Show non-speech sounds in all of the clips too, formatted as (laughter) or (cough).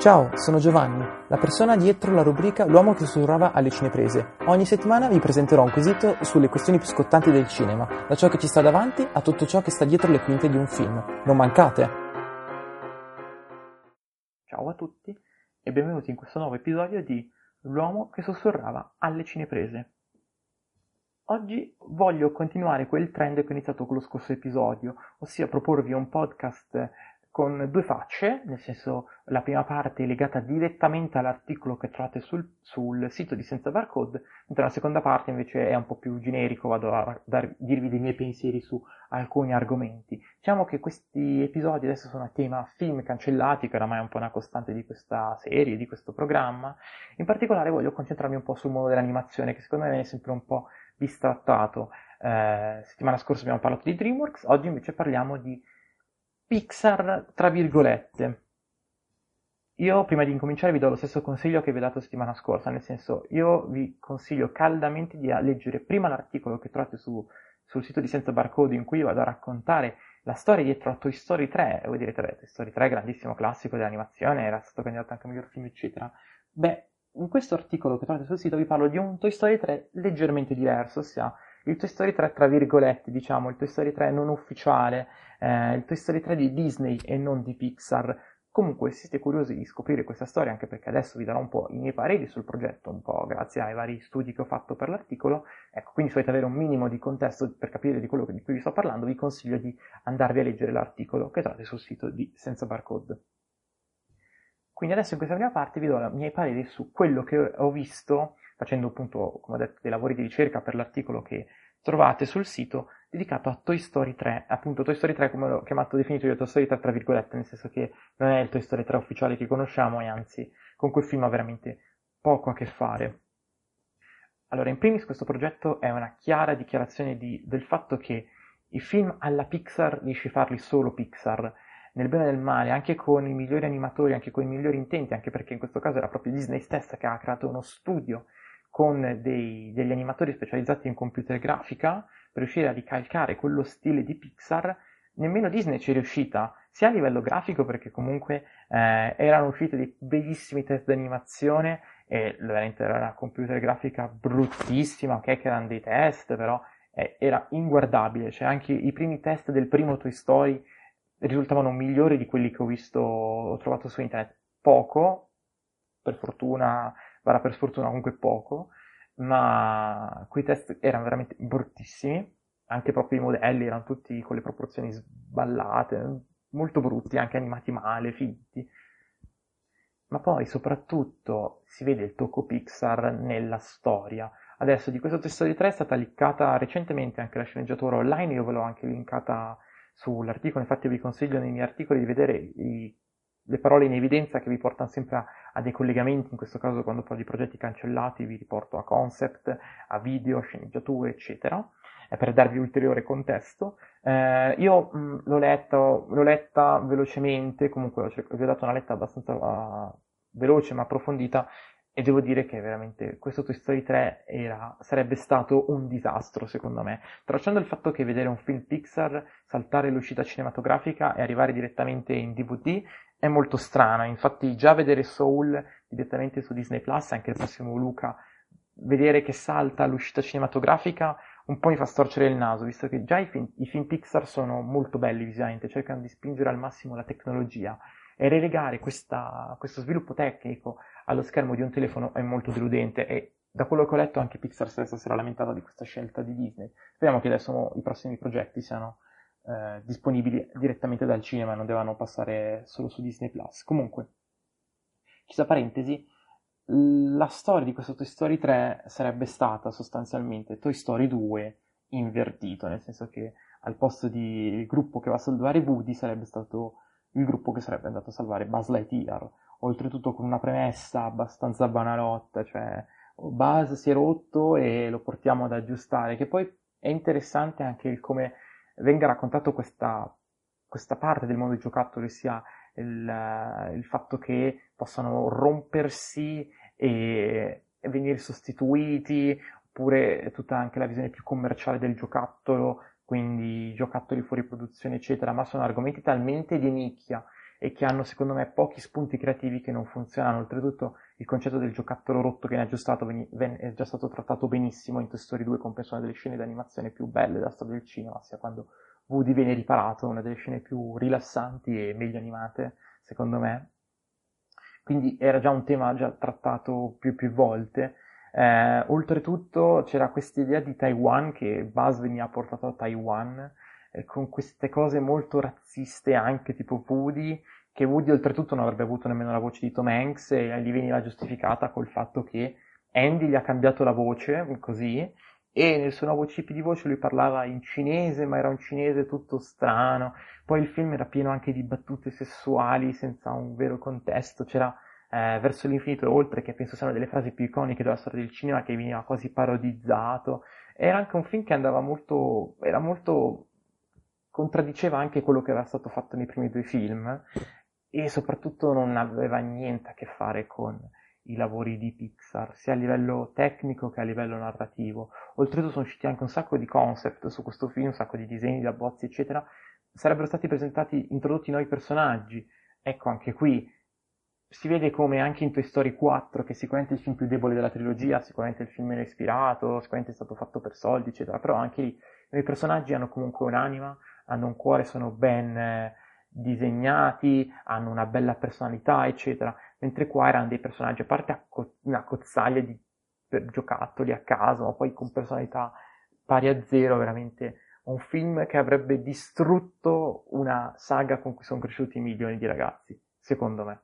Ciao, sono Giovanni, la persona dietro la rubrica L'uomo che sussurrava alle cineprese. Ogni settimana vi presenterò un quesito sulle questioni più scottanti del cinema, da ciò che ci sta davanti a tutto ciò che sta dietro le quinte di un film. Non mancate! Ciao a tutti e benvenuti in questo nuovo episodio di L'uomo che sussurrava alle cineprese. Oggi voglio continuare quel trend che ho iniziato con lo scorso episodio, ossia proporvi un podcast con due facce, nel senso la prima parte è legata direttamente all'articolo che trovate sul, sul sito di Senza Barcode, mentre la seconda parte invece è un po' più generico, vado a dar, dirvi dei miei pensieri su alcuni argomenti. Diciamo che questi episodi adesso sono a tema film cancellati, che oramai è un po' una costante di questa serie, di questo programma. In particolare voglio concentrarmi un po' sul mondo dell'animazione, che secondo me è sempre un po' bistrattato. Eh, settimana scorsa abbiamo parlato di DreamWorks, oggi invece parliamo di Pixar, tra virgolette. Io prima di incominciare vi do lo stesso consiglio che vi ho dato settimana scorsa, nel senso io vi consiglio caldamente di leggere prima l'articolo che trovate su, sul sito di Senza Barcode in cui vado a raccontare la storia dietro a Toy Story 3, voi direte, Toy Story 3 grandissimo classico dell'animazione, era stato candidato anche a miglior film, eccetera. Beh, in questo articolo che trovate sul sito vi parlo di un Toy Story 3 leggermente diverso, ossia il Toy Story 3 tra virgolette, diciamo, il Toy Story 3 non ufficiale, eh, il Toy Story 3 di Disney e non di Pixar. Comunque, se siete curiosi di scoprire questa storia, anche perché adesso vi darò un po' i miei pareri sul progetto, un po' grazie ai vari studi che ho fatto per l'articolo, ecco, quindi se volete avere un minimo di contesto per capire di quello di cui vi sto parlando, vi consiglio di andarvi a leggere l'articolo che trovate sul sito di Senza Barcode. Quindi adesso in questa prima parte vi do i miei pareri su quello che ho visto facendo appunto, come ho detto, dei lavori di ricerca per l'articolo che trovate sul sito dedicato a Toy Story 3. Appunto, Toy Story 3, come l'ho chiamato definito io, Toy Story 3 tra virgolette, nel senso che non è il Toy Story 3 ufficiale che conosciamo e anzi con quel film ha veramente poco a che fare. Allora, in primis questo progetto è una chiara dichiarazione di, del fatto che i film alla Pixar riesce a farli solo Pixar, nel bene e nel male, anche con i migliori animatori, anche con i migliori intenti, anche perché in questo caso era proprio Disney stessa che ha creato uno studio con dei, degli animatori specializzati in computer grafica per riuscire a ricalcare quello stile di Pixar, nemmeno Disney ci è riuscita, sia a livello grafico perché comunque eh, erano usciti dei bellissimi test d'animazione e veramente era una computer grafica bruttissima, ok che erano dei test, però eh, era inguardabile, cioè anche i primi test del primo Toy Story risultavano migliori di quelli che ho visto, ho trovato su internet. Poco, per fortuna varrà per sfortuna comunque poco, ma quei test erano veramente bruttissimi, anche proprio i modelli erano tutti con le proporzioni sballate, molto brutti, anche animati male, finti. Ma poi soprattutto si vede il tocco Pixar nella storia. Adesso di questo testo di 3 è stata linkata recentemente anche la sceneggiatura online, io ve l'ho anche linkata sull'articolo, infatti vi consiglio nei miei articoli di vedere i le parole in evidenza che vi portano sempre a, a, dei collegamenti, in questo caso quando parlo di progetti cancellati vi riporto a concept, a video, sceneggiature, eccetera, eh, per darvi ulteriore contesto. Eh, io mh, l'ho, letto, l'ho letta velocemente, comunque vi ho dato una letta abbastanza uh, veloce ma approfondita e devo dire che veramente questo Toy Story 3 era, sarebbe stato un disastro secondo me. Tracciando il fatto che vedere un film Pixar, saltare l'uscita cinematografica e arrivare direttamente in DVD è molto strana. Infatti già vedere Soul direttamente su Disney Plus, anche il prossimo Luca, vedere che salta l'uscita cinematografica un po' mi fa storcere il naso, visto che già i film, i film Pixar sono molto belli visivamente, cercano di spingere al massimo la tecnologia e relegare questa, questo sviluppo tecnico allo schermo di un telefono è molto deludente e da quello che ho letto anche Pixar stessa si era lamentata di questa scelta di Disney. Speriamo che adesso i prossimi progetti siano eh, disponibili direttamente dal cinema, non devono passare solo su Disney Plus. Comunque, chiusa parentesi, la storia di questo Toy Story 3 sarebbe stata sostanzialmente Toy Story 2 invertito, nel senso che al posto del gruppo che va a salvare Woody sarebbe stato il gruppo che sarebbe andato a salvare Buzz Lightyear, oltretutto con una premessa abbastanza banalotta, cioè Buzz si è rotto e lo portiamo ad aggiustare, che poi è interessante anche il come venga raccontato questa, questa parte del mondo dei giocattoli, sia il, il fatto che possano rompersi e, e venire sostituiti, oppure tutta anche la visione più commerciale del giocattolo, quindi giocattoli fuori produzione, eccetera, ma sono argomenti talmente di nicchia e che hanno secondo me pochi spunti creativi che non funzionano. Oltretutto il concetto del giocattolo rotto viene aggiustato ven- ven- è già stato trattato benissimo in Toy Story 2, compreso una delle scene d'animazione più belle della storia del cinema, sia quando Woody viene riparato, una delle scene più rilassanti e meglio animate, secondo me. Quindi era già un tema già trattato più più volte. Eh, oltretutto c'era questa idea di Taiwan che Buzz veniva portato a Taiwan eh, con queste cose molto razziste anche tipo Woody che Woody oltretutto non avrebbe avuto nemmeno la voce di Tom Hanks e gli veniva giustificata col fatto che Andy gli ha cambiato la voce così e nel suo nuovo chip di voce lui parlava in cinese ma era un cinese tutto strano. Poi il film era pieno anche di battute sessuali senza un vero contesto c'era eh, verso l'infinito e oltre che penso siano delle frasi più iconiche della storia del cinema che veniva quasi parodizzato. Era anche un film che andava molto era molto contraddiceva anche quello che era stato fatto nei primi due film e soprattutto non aveva niente a che fare con i lavori di Pixar, sia a livello tecnico che a livello narrativo. Oltretutto sono usciti anche un sacco di concept su questo film, un sacco di disegni, di abbozzi, eccetera. Sarebbero stati presentati, introdotti nuovi personaggi. Ecco, anche qui si vede come anche in Toy Story 4, che sicuramente è il film più debole della trilogia, sicuramente il film meno ispirato, sicuramente è stato fatto per soldi, eccetera, però anche lì i personaggi hanno comunque un'anima, hanno un cuore, sono ben eh, disegnati, hanno una bella personalità, eccetera. Mentre qua erano dei personaggi, a parte una cozzaglia di giocattoli a caso, ma poi con personalità pari a zero, veramente un film che avrebbe distrutto una saga con cui sono cresciuti milioni di ragazzi, secondo me.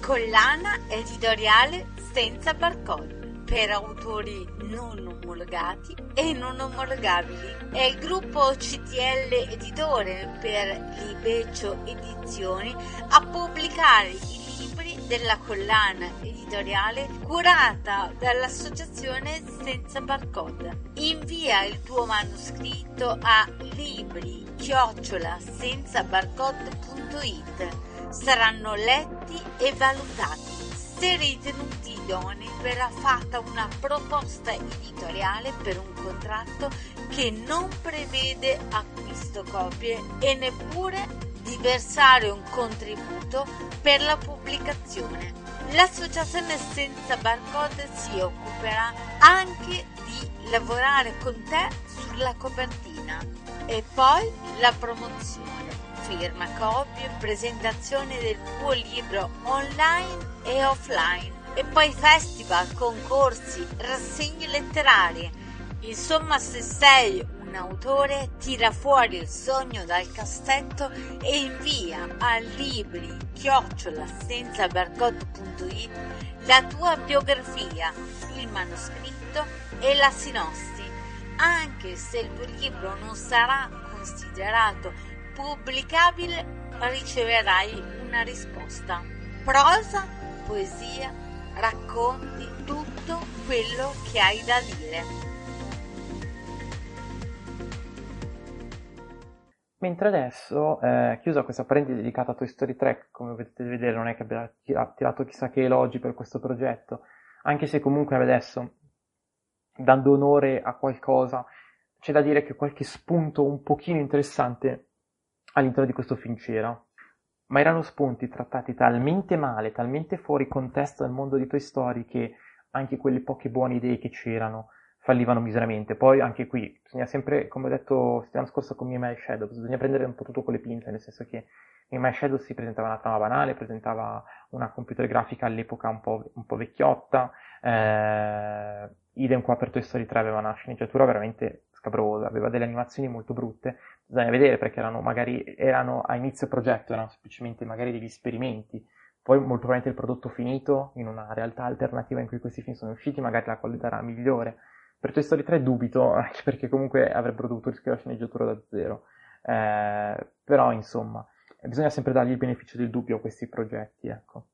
Collana editoriale senza barcode per autori non omologati e non omologabili. È il gruppo CTL Editore per Libecio Edizioni a pubblicare i libri della collana editoriale curata dall'associazione Senza Barcode. Invia il tuo manoscritto a libri chiocciola barcode.it. Saranno letti e valutati. Se ritenuti idonei verrà fatta una proposta editoriale per un contratto che non prevede acquisto copie e neppure di versare un contributo per la pubblicazione. L'associazione senza barcode si occuperà anche di lavorare con te sulla copertina. E poi la promozione, firma copie, presentazione del tuo libro online e offline e poi festival, concorsi, rassegne letterarie. Insomma, se sei un autore, tira fuori il sogno dal cassetto e invia a libri chiocciola senza la tua biografia, il manoscritto e la sinossi. Anche se il tuo libro non sarà considerato pubblicabile, riceverai una risposta. Prosa, poesia, racconti tutto quello che hai da dire. Mentre adesso, eh, chiusa questa parentesi dedicata a Toy Story 3, come potete vedere non è che abbia tirato chissà che elogi per questo progetto, anche se comunque adesso, dando onore a qualcosa, c'è da dire che qualche spunto un pochino interessante all'interno di questo film c'era ma erano spunti trattati talmente male, talmente fuori contesto del mondo di Toy Story che anche quelle poche buone idee che c'erano fallivano miseramente. Poi anche qui bisogna sempre, come ho detto settimana scorsa con Mia My Shadow, bisogna prendere un po' tutto con le pinze, nel senso che Mia My Shadow si presentava una trama banale, presentava una computer grafica all'epoca un po', un po vecchiotta, eh, idem qua per Toy Story 3 aveva una sceneggiatura veramente scabrosa, aveva delle animazioni molto brutte, bisogna vedere perché erano magari erano a inizio progetto, erano semplicemente magari degli esperimenti, poi molto probabilmente il prodotto finito in una realtà alternativa in cui questi film sono usciti, magari la qualità era migliore. Per Toy Story 3 dubito, (laughs) anche perché comunque avrebbero dovuto riscrivere la sceneggiatura da zero. Eh, però insomma, bisogna sempre dargli il beneficio del dubbio a questi progetti, ecco.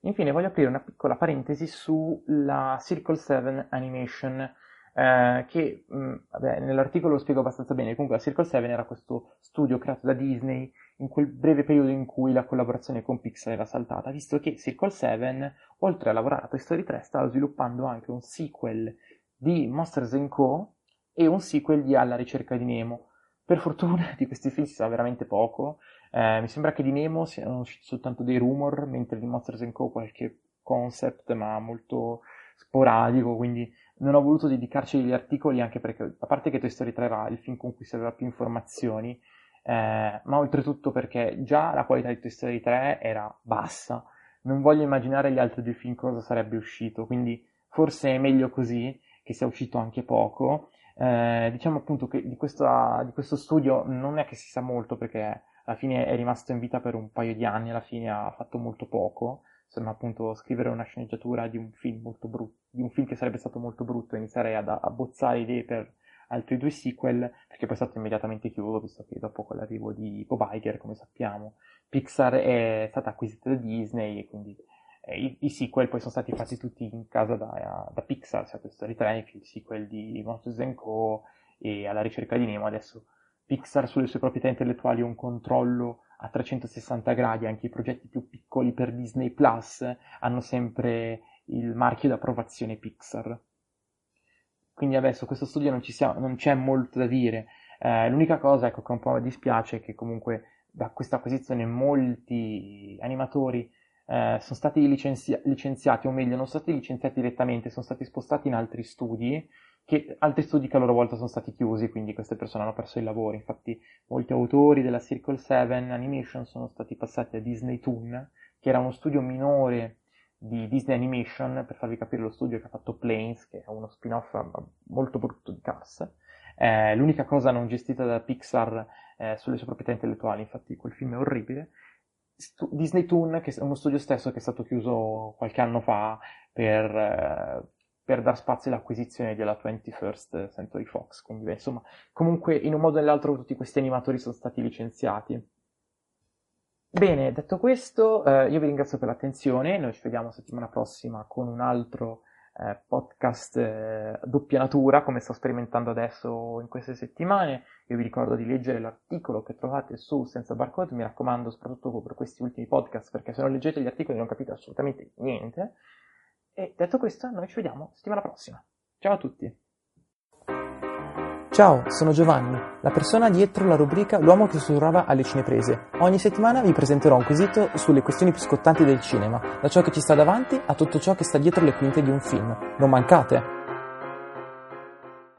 Infine voglio aprire una piccola parentesi sulla Circle 7 Animation, eh, che mh, mm, vabbè, nell'articolo lo spiego abbastanza bene, comunque la Circle 7 era questo studio creato da Disney in quel breve periodo in cui la collaborazione con Pixar era saltata, visto che Circle 7, oltre a lavorare a Toy Story 3, stava sviluppando anche un sequel di Monsters Co. e un sequel di Alla ricerca di Nemo. per fortuna (laughs) di questi film si sa veramente poco. Eh, mi sembra che di Nemo siano usciti soltanto dei rumor, mentre di Monsters Co. qualche concept, ma molto sporadico, quindi non ho voluto dedicarci degli articoli anche perché, a parte che Toy Story 3 era il film con cui si aveva più informazioni, eh, ma oltretutto perché già la qualità di Toy Story 3 era bassa, non voglio immaginare gli altri due film cosa sarebbe uscito, quindi forse è meglio così, che sia uscito anche poco. Eh, diciamo appunto che di, questa, di questo studio non è che si sa molto perché alla fine è rimasto in vita per un paio di anni, alla fine ha fatto molto poco, insomma appunto scrivere una sceneggiatura di un film molto brutto, di un film che sarebbe stato molto brutto, iniziare ad abbozzare idee per altri due sequel, perché poi è stato immediatamente chiuso, visto che dopo con l'arrivo di Bob Iger, come sappiamo, Pixar è stata acquisita da Disney e quindi eh, i, i, sequel poi sono stati fatti tutti in casa da, da Pixar, sia Toy Story 3 che il sequel di Monsters Co. e alla ricerca di Nemo. Adesso Pixar sulle sue proprietà intellettuali ha un controllo a 360 gradi, anche i progetti più piccoli per Disney Plus hanno sempre il marchio d'approvazione Pixar. Quindi adesso questo studio non, sia, non c'è molto da dire. Eh, l'unica cosa ecco, che un po' mi dispiace è che comunque da questa acquisizione molti animatori eh, sono stati licenzi- licenziati, o meglio, non sono stati licenziati direttamente, sono stati spostati in altri studi, che, altri studi che a loro volta sono stati chiusi, quindi queste persone hanno perso il lavoro. Infatti, molti autori della Circle 7 Animation sono stati passati a Disney Toon, che era uno studio minore di Disney Animation, per farvi capire lo studio che ha fatto Planes, che è uno spin-off molto brutto di Cars. Eh, l'unica cosa non gestita da Pixar eh, sulle sue proprietà intellettuali, infatti quel film è orribile. Stu- Disney Toon, che è uno studio stesso che è stato chiuso qualche anno fa per, eh, per dar spazio all'acquisizione della 21st Century Fox. Quindi, beh, insomma, comunque, in un modo o nell'altro, tutti questi animatori sono stati licenziati. Bene, detto questo, eh, io vi ringrazio per l'attenzione. Noi ci vediamo settimana prossima con un altro eh, podcast eh, doppia natura, come sto sperimentando adesso in queste settimane. Io vi ricordo di leggere l'articolo che trovate su Senza Barcode, mi raccomando, soprattutto per questi ultimi podcast, perché se non leggete gli articoli non capite assolutamente niente. E detto questo, noi ci vediamo settimana prossima. Ciao a tutti! Ciao, sono Giovanni, la persona dietro la rubrica L'uomo che sussurrava alle cineprese. Ogni settimana vi presenterò un quesito sulle questioni più scottanti del cinema, da ciò che ci sta davanti a tutto ciò che sta dietro le quinte di un film. Non mancate!